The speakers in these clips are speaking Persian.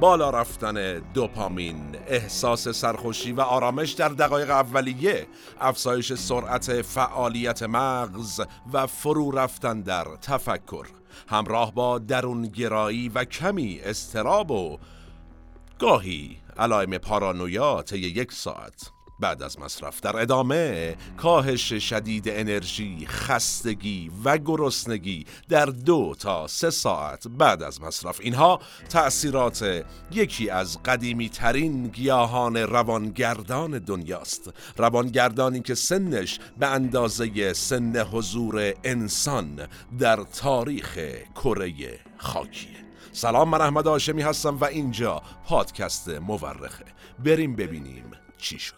بالا رفتن دوپامین احساس سرخوشی و آرامش در دقایق اولیه افزایش سرعت فعالیت مغز و فرو رفتن در تفکر. همراه با درونگرایی و کمی استراب و گاهی علائم پارانویا طی یک ساعت. بعد از مصرف در ادامه کاهش شدید انرژی، خستگی و گرسنگی در دو تا سه ساعت بعد از مصرف. اینها تأثیرات یکی از قدیمی ترین گیاهان روانگردان دنیاست. روانگردانی که سنش به اندازه سن حضور انسان در تاریخ کره خاکیه سلام من احمد آشمی هستم و اینجا پادکست مورخه بریم ببینیم چی شد؟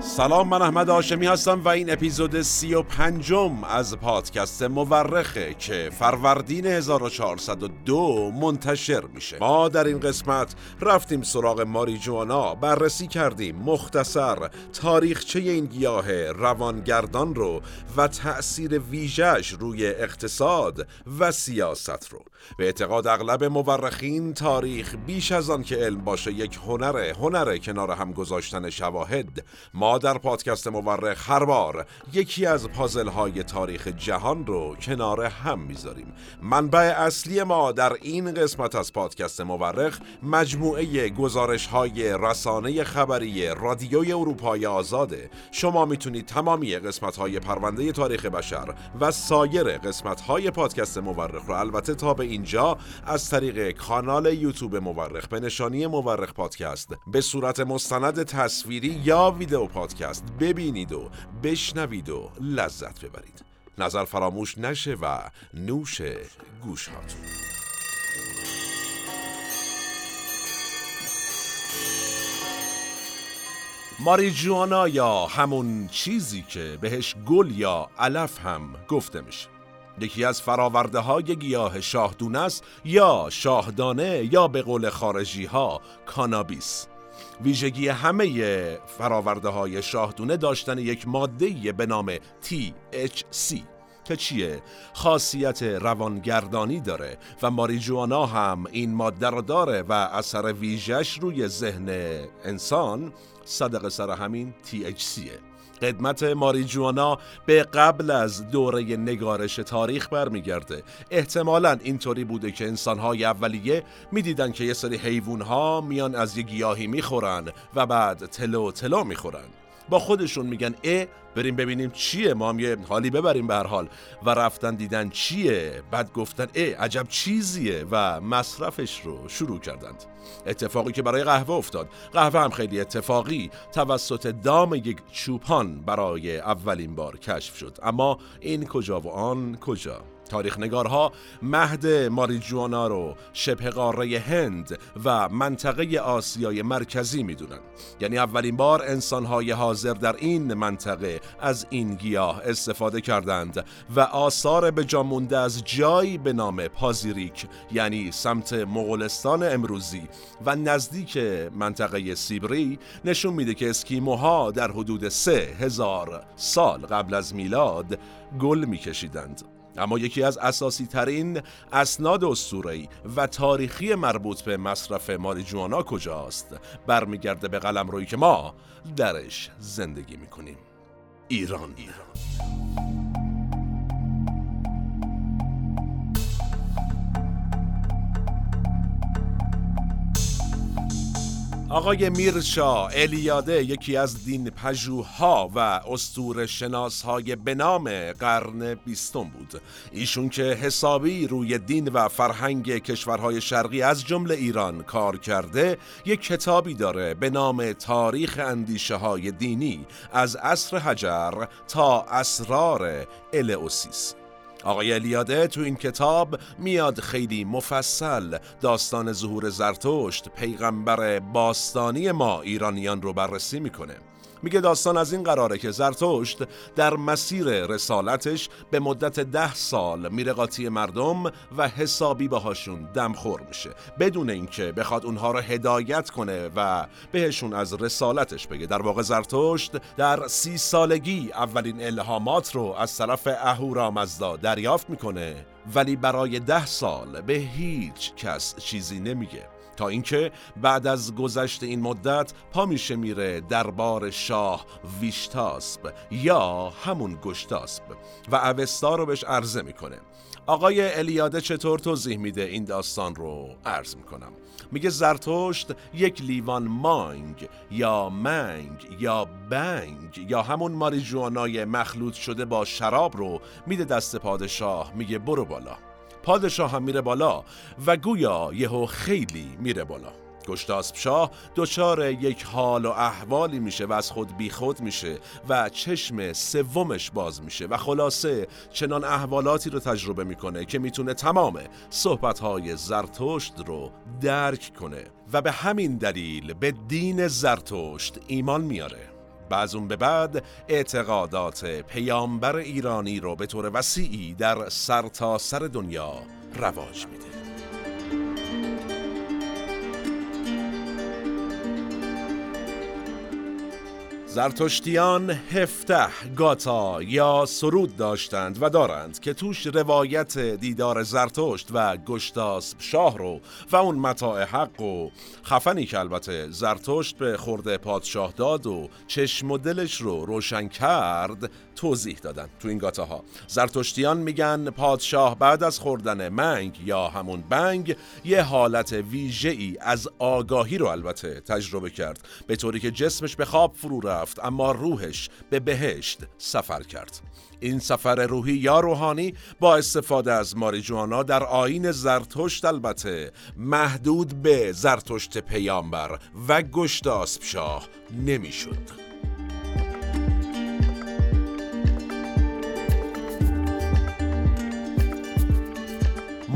سلام من احمد آشمی هستم و این اپیزود سی و پنجم از پادکست مورخه که فروردین 1402 منتشر میشه. ما در این قسمت رفتیم سراغ ماریجوانا بررسی کردیم مختصر تاریخچه این گیاه روانگردان رو و تأثیر ویژش روی اقتصاد و سیاست رو. به اعتقاد اغلب مورخین تاریخ بیش از آن که علم باشه یک هنره هنره کنار هم گذاشتن شواهد. ما در پادکست مورخ هر بار یکی از پازل های تاریخ جهان رو کنار هم می‌ذاریم. منبع اصلی ما در این قسمت از پادکست مورخ مجموعه گزارش های رسانه خبری رادیوی اروپای آزاده. شما می‌تونید تمامی قسمت های پرونده تاریخ بشر و سایر قسمت های پادکست مورخ رو البته تا به اینجا از طریق کانال یوتیوب مورخ به نشانی مورخ پادکست به صورت مستند تصویری یا ویدیو پادکست. ببینید و بشنوید و لذت ببرید. نظر فراموش نشه و نوش گوش هاتون ماریجوانا یا همون چیزی که بهش گل یا علف هم گفته میشه. یکی از فراورده های گیاه شاهدونه است یا شاهدانه یا به قول خارجی ها کانابیس. ویژگی همه فراورده های شاهدونه داشتن یک ماده به نام THC که چیه؟ خاصیت روانگردانی داره و ماریجوانا هم این ماده رو داره و اثر ویژش روی ذهن انسان صدق سر همین THCه قدمت ماریجوانا به قبل از دوره نگارش تاریخ برمیگرده. احتمالا اینطوری بوده که انسانهای اولیه می‌دیدن که یه سری حیوانها میان از یه گیاهی می‌خورن و بعد تلو تلو می‌خورن. با خودشون میگن اه بریم ببینیم چیه ما هم یه حالی ببریم به حال. و رفتن دیدن چیه بعد گفتن اه عجب چیزیه و مصرفش رو شروع کردند. اتفاقی که برای قهوه افتاد. قهوه هم خیلی اتفاقی. توسط دام یک چوپان برای اولین بار کشف شد. اما این کجا و آن کجا؟ تاریخ نگارها مهد ماریجوانا رو شبه قاره هند و منطقه آسیای مرکزی می‌دونن. یعنی اولین بار انسانهای حاضر در این منطقه از این گیاه استفاده کردند و آثار به از جایی به نام پازیریک یعنی سمت مغولستان امروزی و نزدیک منطقه سیبری نشون میده که اسکیموها در حدود سه هزار سال قبل از میلاد گل میکشیدند. اما یکی از اساسی ترین اسناد اسطوره‌ای و تاریخی مربوط به مصرف ماریجوانا کجاست؟ برمیگرده به قلم روی که ما درش زندگی می‌کنیم. ایران ایران. آقای میرشا الیاده یکی از دین پژوها و استور شناسهای به نام قرن بیستم بود. ایشون که حسابی روی دین و فرهنگ کشورهای شرقی از جمله ایران کار کرده یک کتابی داره به نام تاریخ اندیشه های دینی از عصر حجر تا اسرار الئوسیس آقای الیاده تو این کتاب میاد خیلی مفصل داستان ظهور زرتشت پیغمبر باستانی ما ایرانیان رو بررسی می‌کنه. میگه داستان از این قراره که زرتشت در مسیر رسالتش به مدت ده سال میره قاطی مردم و حسابی باهاشون دمخور میشه. بدون اینکه بخواد اونها رو هدایت کنه و بهشون از رسالتش بگه. در واقع زرتشت در سی سالگی اولین الهامات رو از طرف اهورامزدا دریافت می‌کنه ولی برای ده سال به هیچ کس چیزی نمیگه. تا اینکه بعد از گذشت این مدت پا میشه میره دربار شاه ویشتاسب یا همون گشتاسب و اوستا رو بهش عرضه می‌کنه. آقای الیاده چطور توضیح میده این داستان رو؟ عرض می‌کنم. میگه زرتشت یک لیوان مانگ یا منگ یا بنگ یا همون ماریجوانای مخلوط شده با شراب رو میده دست پادشاه. میگه برو بالا. پادشاه هم میره بالا و گویا یهو خیلی میره بالا. گشتاسب شاه دچار یک حال و احوالی میشه و از خود بیخود میشه و چشم سومش باز میشه و خلاصه چنان احوالاتی رو تجربه می‌کنه که می‌تونه تمام صحبتهای زرتشت رو درک کنه و به همین دلیل به دین زرتشت ایمان میاره. بعض اون به بعد اعتقادات پیامبر ایرانی رو به طور وسیعی در سرتاسر سر دنیا رواج میده. زرتشتیان هفته گاتا یا سرود داشتند و دارند که توش روایت دیدار زرتشت و گشتاسب شاه رو و اون متاع حق و خفنی که البته زرتشت به خورده پادشاه داد و چشم و دلش رو روشن کرد توضیح دادن تو این گاته ها زرتشتیان میگن پادشاه بعد از خوردن منگ یا همون بنگ یه حالت ویژه ای از آگاهی رو البته تجربه کرد. به طوری که جسمش به خواب فرو رفت اما روحش به بهشت سفر کرد این سفر روحی یا روحانی با استفاده از ماریجوانا در آین زرتشت البته محدود به زرتشت پیامبر و گشتاسب شاه نمی‌شد.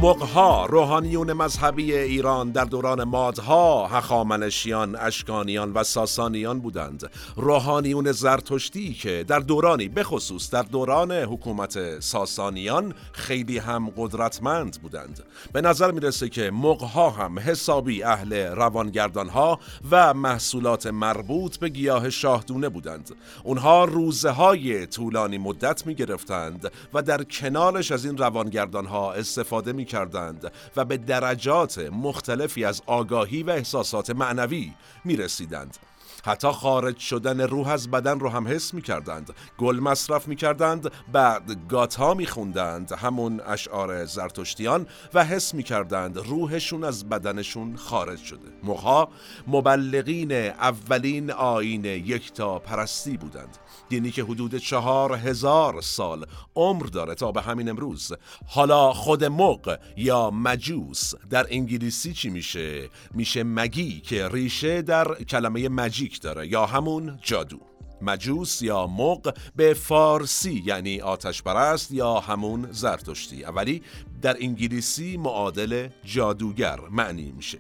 مقها روحانیون مذهبی ایران در دوران مادها هخامنشیان اشکانیان و ساسانیان بودند. روحانیون زرتشتی که در دورانی بخصوص در دوران حکومت ساسانیان خیلی هم قدرتمند بودند. به نظر می‌رسه که مقها هم حسابی اهل روانگردان ها و محصولات مربوط به گیاه شاهدونه بودند. اونها روزه های طولانی مدت می گرفتند و در کنارش از این روانگردان ها استفاده می کردند و به درجات مختلفی از آگاهی و احساسات معنوی می رسیدند. حتی خارج شدن روح از بدن رو هم حس می کردند گل مصرف می کردند بعد گاتا می خوندند همون اشعار زرتشتیان و حس می کردند روحشون از بدنشون خارج شده. مخا مبلغین اولین آین یکتا پرستی بودند. دینی که حدود چهار هزار سال عمر داره تا به همین امروز. حالا خود مق یا مجوس در انگلیسی چی میشه؟ میشه مگی که ریشه در کلمه مجیک داره یا همون جادو. مجوس یا مق به فارسی یعنی آتش پرست یا همون زرتشتی. اولی در انگلیسی معادل جادوگر معنی میشه.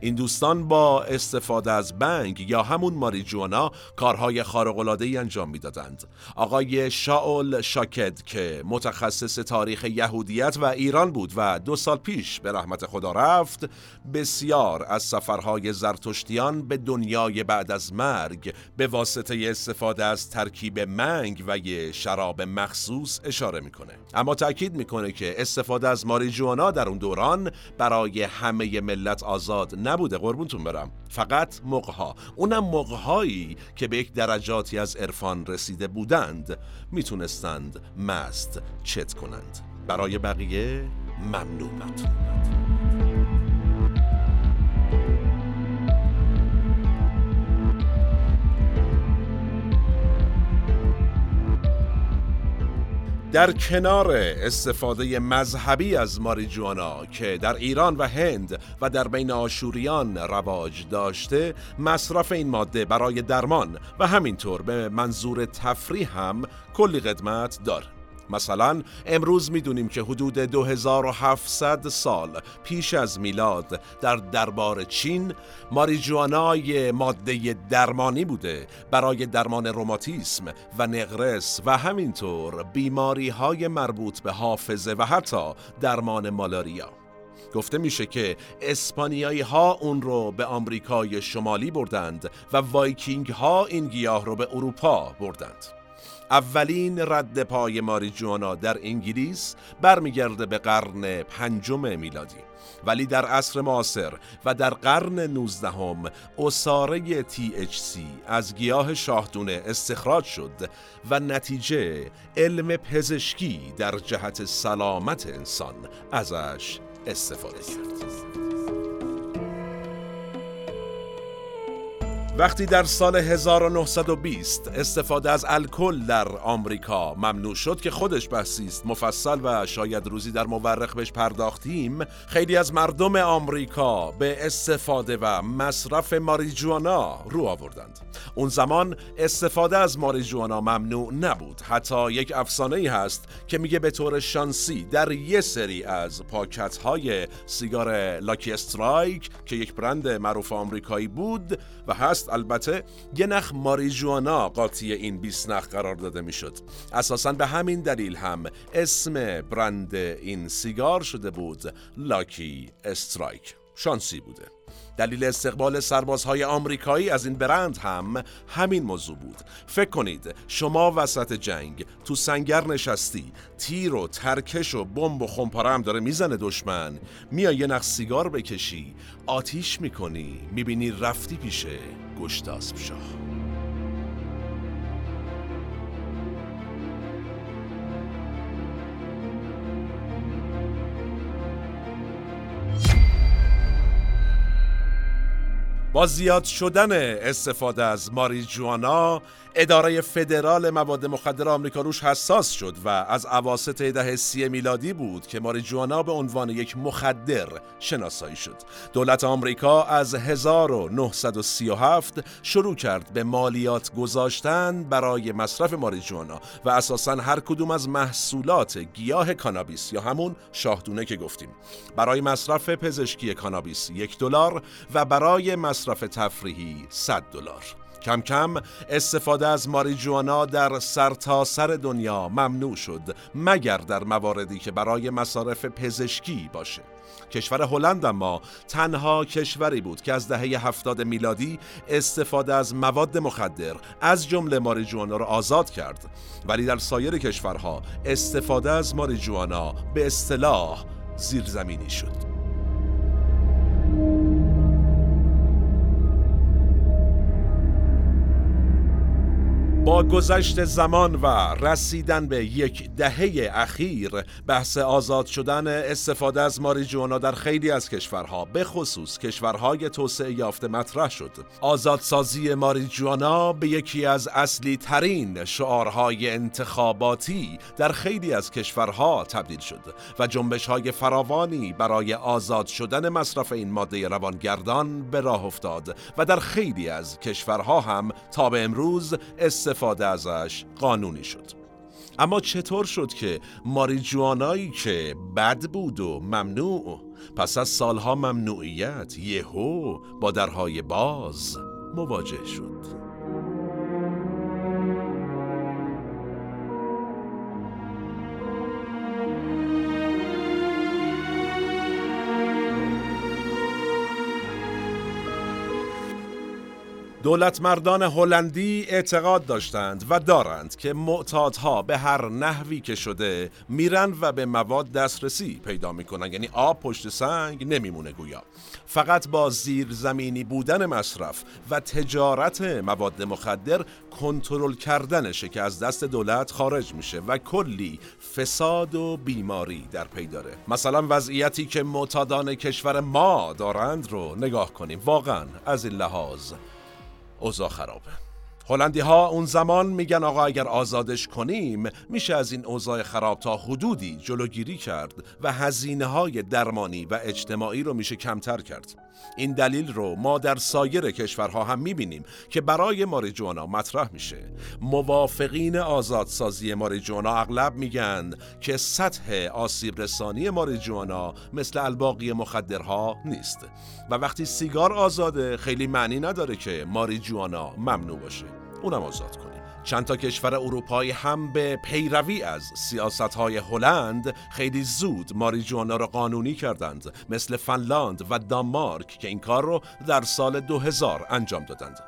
این دوستان با استفاده از بنگ یا همون ماریجوانا کارهای ای انجام می‌دادند. آقای شاول شاکد که متخصص تاریخ یهودیت و ایران بود و دو سال پیش به رحمت خدا رفت بسیار از سفرهای زرتشتیان به دنیای بعد از مرگ به واسطه استفاده از ترکیب منگ و یه شراب مخصوص اشاره می‌کنه اما تاکید می‌کنه که استفاده از ماریجوانا در اون دوران برای همه ملت آزاد نبوده قربونتون برم. فقط موقعها اونم موقعهایی که به یک درجاتی از عرفان رسیده بودند می‌تونستند مست چت کنند. برای بقیه ممنونت. در کنار استفاده مذهبی از ماریجوانا که در ایران و هند و در بین آشوریان رواج داشته مصرف این ماده برای درمان و همینطور به منظور تفریح هم کلی قدمت داره. مثلا امروز می‌دونیم که حدود 2700 سال پیش از میلاد در دربار چین ماریجوانای ماده درمانی بوده برای درمان روماتیسم و نقرس و همینطور بیماری های مربوط به حافظه و حتی درمان مالاریا. گفته میشه که اسپانیایی ها اون رو به آمریکای شمالی بردند و وایکینگ ها این گیاه رو به اروپا بردند. اولین رد پای ماریجوانا در انگلیس برمیگرده به قرن پنجم میلادی ولی در عصر معاصر و در قرن 19 هم THC از گیاه شاهدونه استخراج شد و نتیجه علم پزشکی در جهت سلامت انسان ازش استفاده کرد. وقتی در سال 1920 استفاده از الکل در آمریکا ممنوع شد که خودش بحثی است مفصل و شاید روزی در مورخ بهش پرداختیم خیلی از مردم آمریکا به استفاده و مصرف ماریجوانا رو آوردند. اون زمان استفاده از ماریجوانا ممنوع نبود. حتی یک افسانه ای هست که میگه به طور شانسی در یه سری از پاکت های سیگار لاکی استرایک که یک برند معروف آمریکایی بود و هست البته یه نخ ماریجوانا قاطی این 20 نخ قرار داده می‌شد. اساسا به همین دلیل هم اسم برند این سیگار شده بود لاکی استرایک شانسی بوده. دلیل استقبال سربازهای آمریکایی از این برند هم همین موضوع بود. فکر کنید شما وسط جنگ تو سنگر نشستی تیر و ترکش و بمب و خمپاره هم داره می‌زنه دشمن. میای یه نخ سیگار بکشی آتیش می‌کنی می‌بینی رفتی پیشه گشتاسب شاه زیاد شدن استفاده از ماریجوانا اداره فدرال مواد مخدر آمریکا روش حساس شد و از عواست دهه سی میلادی بود که ماریجوانا به عنوان یک مخدر شناسایی شد. دولت آمریکا از 1937 شروع کرد به مالیات گذاشتن برای مصرف ماریجوانا و اساسا هر کدوم از محصولات گیاه کانابیس یا همون شاهدونه که گفتیم برای مصرف پزشکی کانابیس یک دلار و برای مصرف تفریحی 100 دلار. کم کم استفاده از ماریجوانا در سرتاسر سر دنیا ممنوع شد مگر در مواردی که برای مصارف پزشکی باشه. کشور هلند اما تنها کشوری بود که از دهه هفتاد میلادی استفاده از مواد مخدر از جمله ماریجوانا را آزاد کرد. ولی در سایر کشورها استفاده از ماریجوانا به اصطلاح زیرزمینی شد. گذشت زمان و رسیدن به یک دهه اخیر بحث آزاد شدن استفاده از ماریجوانا در خیلی از کشورها به خصوص کشورهای توسعه یافته مطرح شد. آزادسازی ماریجوانا به یکی از اصلی ترین شعارهای انتخاباتی در خیلی از کشورها تبدیل شد و جنبش های فراوانی برای آزاد شدن مصرف این ماده روانگردان به راه افتاد و در خیلی از کشورها هم تا به امروز استفاده استفاده ازش قانونی شد. اما چطور شد که ماریجوانایی که بد بود و ممنوع پس از سالها ممنوعیت یهو با درهای باز مواجه شد؟ دولت مردان هلندی اعتقاد داشتند و دارند که معتادها به هر نحوی که شده میرن و به مواد دسترسی پیدا می‌کنن. یعنی آب پشت سنگ نمیمونه گویا. فقط با زیر زمینی بودن مصرف و تجارت مواد مخدر کنترل کردنشه که از دست دولت خارج میشه و کلی فساد و بیماری در پی داره. مثلا وضعیتی که معتادان کشور ما دارند رو نگاه کنیم. واقعا از این لحاظ اوضاع خرابه. هلندی ها اون زمان میگن آقا اگر آزادش کنیم میشه از این اوضاع خراب تا حدودی جلوگیری کرد و هزینه های درمانی و اجتماعی رو میشه کمتر کرد. این دلیل رو ما در سایر کشورها هم می‌بینیم که برای ماریجوانا مطرح میشه. موافقین آزادسازی ماریجوانا اغلب میگن که سطح آسیب رسانی ماریجوانا مثل الباقی مخدرها نیست. و وقتی سیگار آزاده خیلی معنی نداره که ماریجوانا ممنوع باشه. اونم آزاد کنیم. چند تا کشور اروپایی هم به پیروی از سیاست های هلند خیلی زود ماریجوانا را قانونی کردند. مثل فنلاند و دانمارک که این کار رو در سال 2000 انجام دادند.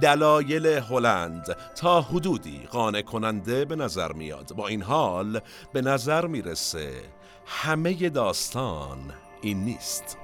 دلایل هلند تا حدودی قانع کننده به نظر میاد. با این حال به نظر می‌رسه همه داستان این نیست.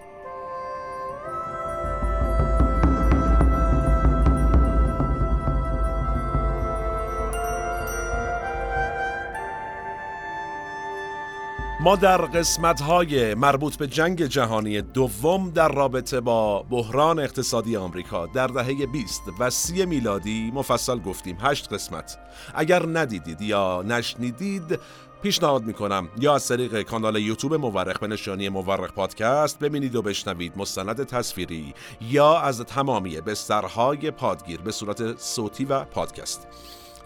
ما در قسمت های مربوط به جنگ جهانی دوم در رابطه با بحران اقتصادی آمریکا در دهه 20 و 30 میلادی مفصل گفتیم. هشت قسمت. اگر ندیدید یا نشنیدید پیشنهاد می‌کنم. یا از طریق کانال یوتیوب مورخ به نشانی مورخ پادکست ببینید و بشنوید مستند تصویری یا از تمامی بسترهای پادگیر به صورت صوتی و پادکست.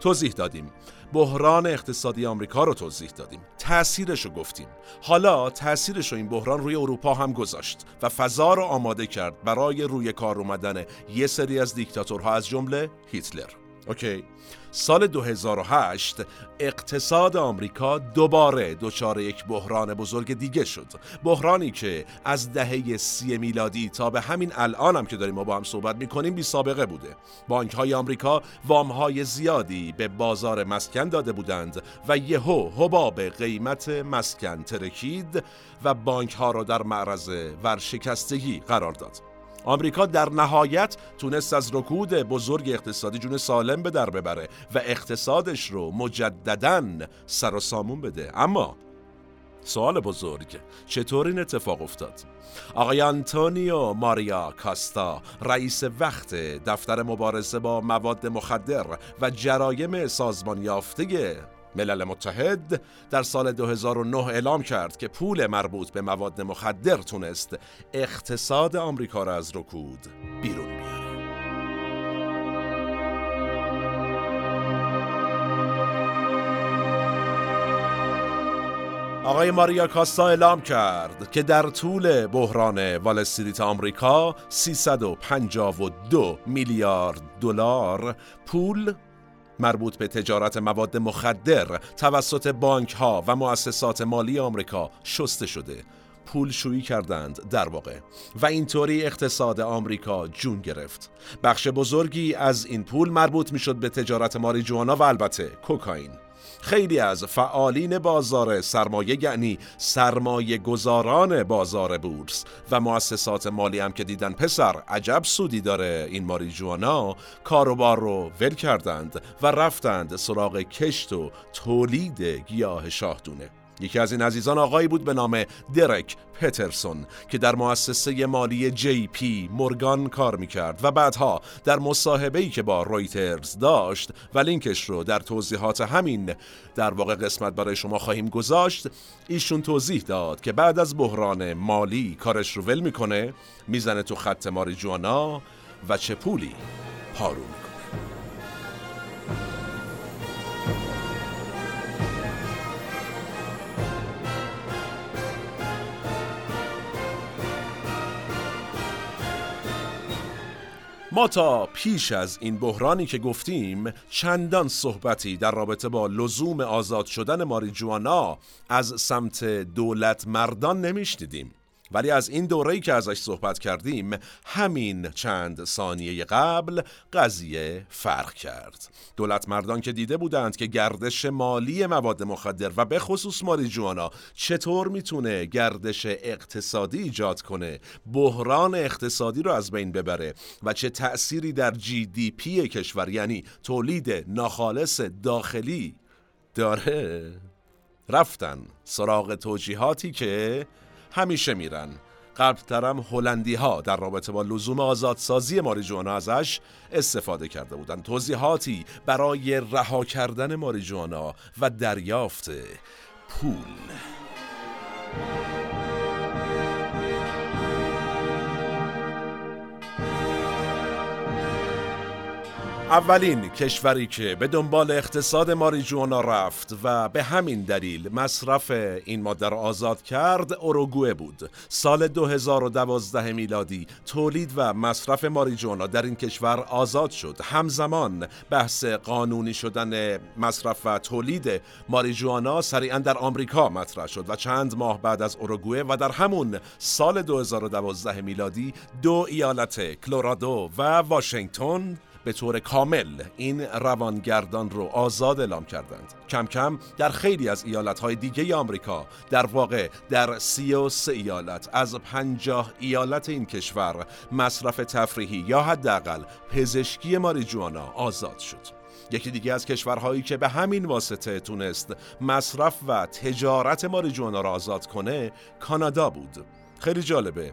توضیح دادیم. بحران اقتصادی آمریکا رو توضیح دادیم. تأثیرش رو گفتیم. حالا تأثیرش رو این بحران روی اروپا هم گذاشت و فضا رو آماده کرد برای روی کار اومدن یه سری از دیکتاتورها از جمله هیتلر. اوکی. سال 2008 اقتصاد آمریکا دوباره دچار یک بحران بزرگ دیگه شد. بحرانی که از دهه سی میلادی تا به همین الان هم که داریم ما با هم صحبت می‌کنیم بی سابقه بوده. بانک های آمریکا وام های زیادی به بازار مسکن داده بودند و یهو حباب قیمت مسکن ترکید و بانک ها را در معرض ورشکستگی قرار داد. آمریکا در نهایت تونست از رکود بزرگ اقتصادی جون سالم به در ببره و اقتصادش رو مجددا سر و سامون بده اما سوال بزرگ چطور این اتفاق افتاد؟ آقای آنتونیو ماریا کاستا رئیس وقت دفتر مبارزه با مواد مخدر و جرایم سازمان یافته ملل متحد در سال 2009 اعلام کرد که پول مربوط به مواد مخدر تونست اقتصاد آمریکا را از رکود بیرون بیاره. آقای ماریا کاستا اعلام کرد که در طول بحران وال استریت آمریکا 352 میلیارد دلار پول مربوط به تجارت مواد مخدر توسط بانک ها و مؤسسات مالی آمریکا شسته شده. پول شویی کردند در واقع و اینطوری اقتصاد آمریکا جون گرفت. بخش بزرگی از این پول مربوط می‌شد به تجارت ماریجوانا و البته کوکائین. خیلی از فعالین بازار سرمایه یعنی سرمایه گذاران بازار بورس و مؤسسات مالی هم که دیدن پسر عجب سودی داره این ماریجوانا کاروبار رو ول کردند و رفتند سراغ کشت و تولید گیاه شاهدونه. یکی از این عزیزان آقایی بود به نام درک پترسون که در مؤسسه مالی جی پی مورگان کار می‌کرد و بعدها در مصاحبه‌ای که با رویترز داشت و لینکش رو در توضیحات همین در واقع قسمت برای شما خواهیم گذاشت ایشون توضیح داد که بعد از بحران مالی کارش رو ول می‌کنه می‌زنه تو خط ماریجوانا و چه پولی پارو تا پیش از این بحرانی که گفتیم چندان صحبتی در رابطه با لزوم آزاد شدن ماریجوانا از سمت دولت مردان نمیشنیدیم. ولی از این دوره‌ای که ازش صحبت کردیم همین چند ثانیه قبل قضیه فرق کرد. دولت مردان که دیده بودند که گردش مالی مواد مخدر و به خصوص ماریجوانا چطور می‌تونه گردش اقتصادی ایجاد کنه بحران اقتصادی رو از بین ببره و چه تأثیری در جی دی پی کشور یعنی تولید ناخالص داخلی داره؟ رفتن سراغ توجیهاتی که همیشه میرن. قبل ترم هلندی ها در رابطه با لزوم آزادسازی ماریجوانا ازش استفاده کرده بودند توضیحاتی برای رها کردن ماریجوانا و دریافت پول. اولین کشوری که به دنبال اقتصاد ماریجوانا رفت و به همین دلیل مصرف این ماده را آزاد کرد اوروگوئه بود. سال 2012 میلادی تولید و مصرف ماریجوانا در این کشور آزاد شد. همزمان بحث قانونی شدن مصرف و تولید ماریجوانا سریعا در آمریکا مطرح شد و چند ماه بعد از اوروگوئه و در همون سال 2012 میلادی دو ایالت کلرادو و واشنگتن به طور کامل این روانگردان رو آزاد اعلام کردند. کم کم در خیلی از ایالتهای دیگه آمریکا در واقع در سی و سه ایالت از پنجاه ایالت این کشور مصرف تفریحی یا حداقل پزشکی ماریجوانا آزاد شد. یکی دیگه از کشورهایی که به همین واسطه تونست مصرف و تجارت ماریجوانا را آزاد کنه کانادا بود. خیلی جالبه.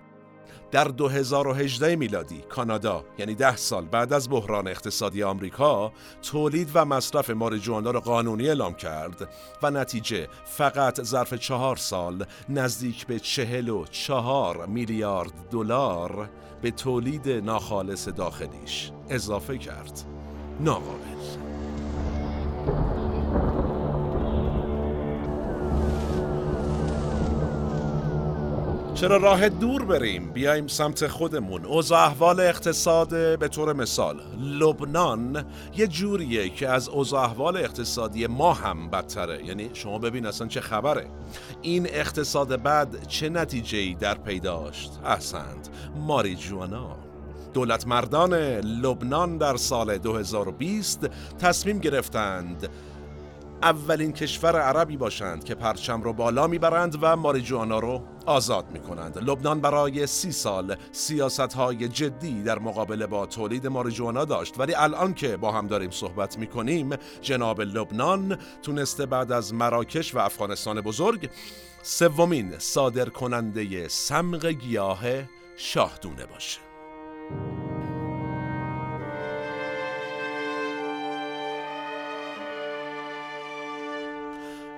در 2018 میلادی کانادا یعنی ده سال بعد از بحران اقتصادی آمریکا تولید و مصرف ماریجوانا را قانونی اعلام کرد و نتیجه فقط ظرف چهار سال نزدیک به چهل و چهار میلیارد دلار به تولید ناخالص داخلیش اضافه کرد. ناقابل. چرا راه دور بریم؟ بیایم سمت خودمون. اوضاع احوال اقتصاد به طور مثال. لبنان یه جوریه که از اوضاع احوال اقتصادی ما هم بدتره. یعنی شما ببین اصلا چه خبره. این اقتصاد بد چه نتیجه در پیداشت احسنت. ماریجوانا دولت مردان لبنان در سال 2020 تصمیم گرفتند اولین کشور عربی باشند که پرچم رو بالا می‌برند و ماریجوانا رو آزاد می کنند. لبنان برای سی سال سیاست های جدی در مقابله با تولید ماریجوانا داشت ولی الان که با هم داریم صحبت می کنیم جناب لبنان تونسته بعد از مراکش و افغانستان بزرگ سومین صادر کننده سمق گیاه شاهدونه باشه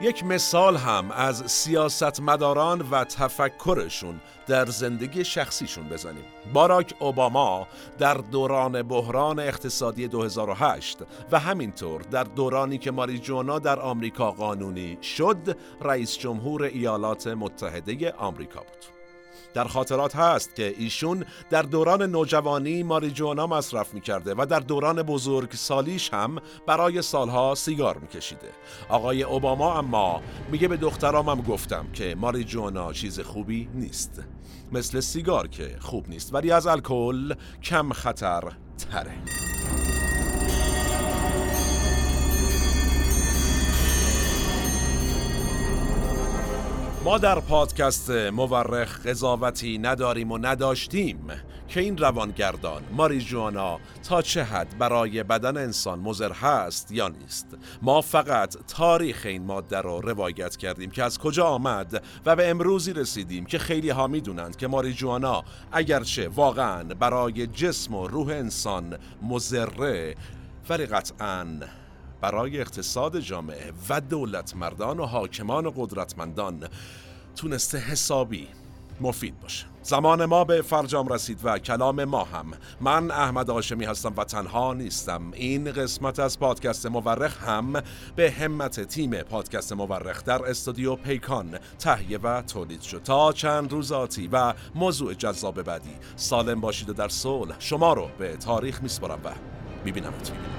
یک مثال هم از سیاستمداران و تفکرشون در زندگی شخصیشون بزنیم. باراک اوباما در دوران بحران اقتصادی 2008 و همینطور در دورانی که ماریجوانا در آمریکا قانونی شد رئیس جمهور ایالات متحده آمریکا بود. در خاطرات هست که ایشون در دوران نوجوانی ماریجوانا مصرف می‌کرده و در دوران بزرگ سالیش هم برای سالها سیگار میکشیده. آقای اوباما اما میگه به دخترامم گفتم که ماریجوانا چیز خوبی نیست. مثل سیگار که خوب نیست ولی از الکل کم خطر تره ما در پادکست مورخ قضاوتی نداریم و نداشتیم که این روانگردان ماریجوانا تا چه حد برای بدن انسان مضر هست یا نیست. ما فقط تاریخ این ماده رو روایت کردیم که از کجا آمد و به امروزی رسیدیم که خیلی ها می‌دونند که ماریجوانا اگرچه واقعا برای جسم و روح انسان مضره ولی قطعا برای اقتصاد جامعه و دولت مردان و حاکمان و قدرتمندان تونسته حسابی مفید باشه. زمان ما به فرجام رسید و کلام ما هم. من احمد آشمی هستم و تنها نیستم. این قسمت از پادکست مورخ هم به همت تیم پادکست مورخ در استودیو پیکان تهیه و تولید شد. تا چند روز آتی و موضوع جذاب بعدی. سالم باشید و در صلح. شما رو به تاریخ میسپارم و میبینمت می‌بینم